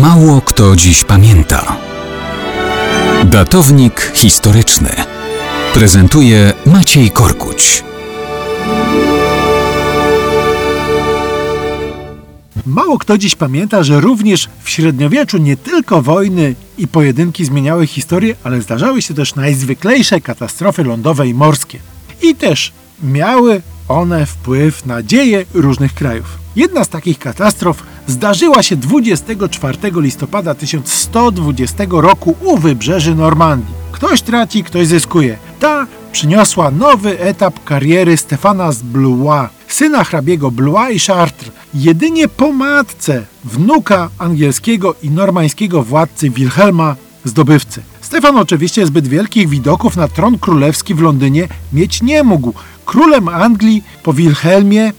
Mało kto dziś pamięta. Datownik historyczny prezentuje Maciej Korkuć. Mało kto dziś pamięta, że również w średniowieczu nie tylko wojny i pojedynki zmieniały historię, ale zdarzały się też najzwyklejsze katastrofy lądowe i morskie. I też miały one wpływ na dzieje różnych krajów. Jedna z takich katastrof zdarzyła się 24 listopada 1120 roku u wybrzeży Normandii. Ktoś traci, ktoś zyskuje. Ta przyniosła nowy etap kariery Stefana z Blois, syna hrabiego Blois i Chartres, jedynie po matce, wnuka angielskiego i normańskiego władcy Wilhelma zdobywcy. Stefan oczywiście zbyt wielkich widoków na tron królewski w Londynie mieć nie mógł. Królem Anglii po Wilhelmie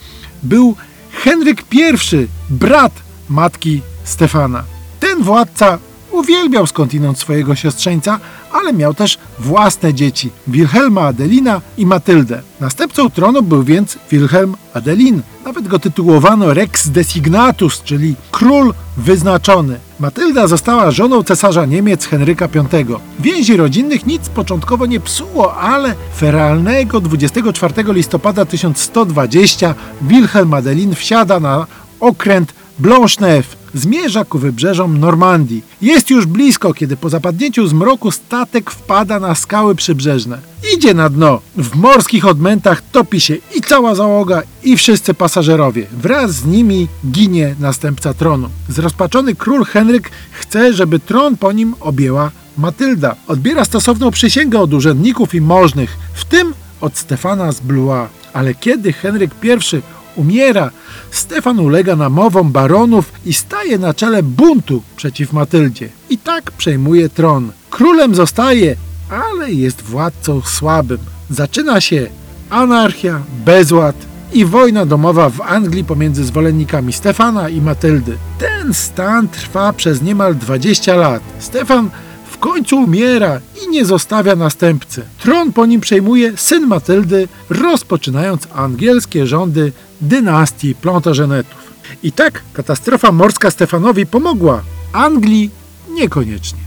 był Henryk I, brat matki Stefana. Ten władca uwielbiał skądinąd swojego siostrzeńca, ale miał też własne dzieci Wilhelma Adelina i Matyldę. Następcą tronu był więc Wilhelm Adelin. Nawet go tytułowano Rex Designatus, czyli król wyznaczony. Matylda została żoną cesarza Niemiec Henryka V. Więzi rodzinnych nic początkowo nie psuło, ale feralnego 24 listopada 1120 Wilhelm Adelin wsiada na okręt Blanche-Neuf zmierza ku wybrzeżom Normandii. Jest już blisko, kiedy po zapadnięciu zmroku statek wpada na skały przybrzeżne. Idzie na dno. W morskich odmętach topi się i cała załoga, i wszyscy pasażerowie. Wraz z nimi ginie następca tronu. Zrozpaczony król Henryk chce, żeby tron po nim objęła Matylda. Odbiera stosowną przysięgę od urzędników i możnych, w tym od Stefana z Blois. Ale kiedy Henryk I umiera, Stefan ulega namowom baronów i staje na czele buntu przeciw Matyldzie. I tak przejmuje tron. Królem zostaje, ale jest władcą słabym. Zaczyna się anarchia, bezład i wojna domowa w Anglii pomiędzy zwolennikami Stefana i Matyldy. Ten stan trwa przez niemal 20 lat. Stefan w końcu umiera i nie zostawia następcy. Tron po nim przejmuje syn Matyldy, rozpoczynając angielskie rządy dynastii Plantagenetów. I tak katastrofa morska Stefanowi pomogła, Anglii niekoniecznie.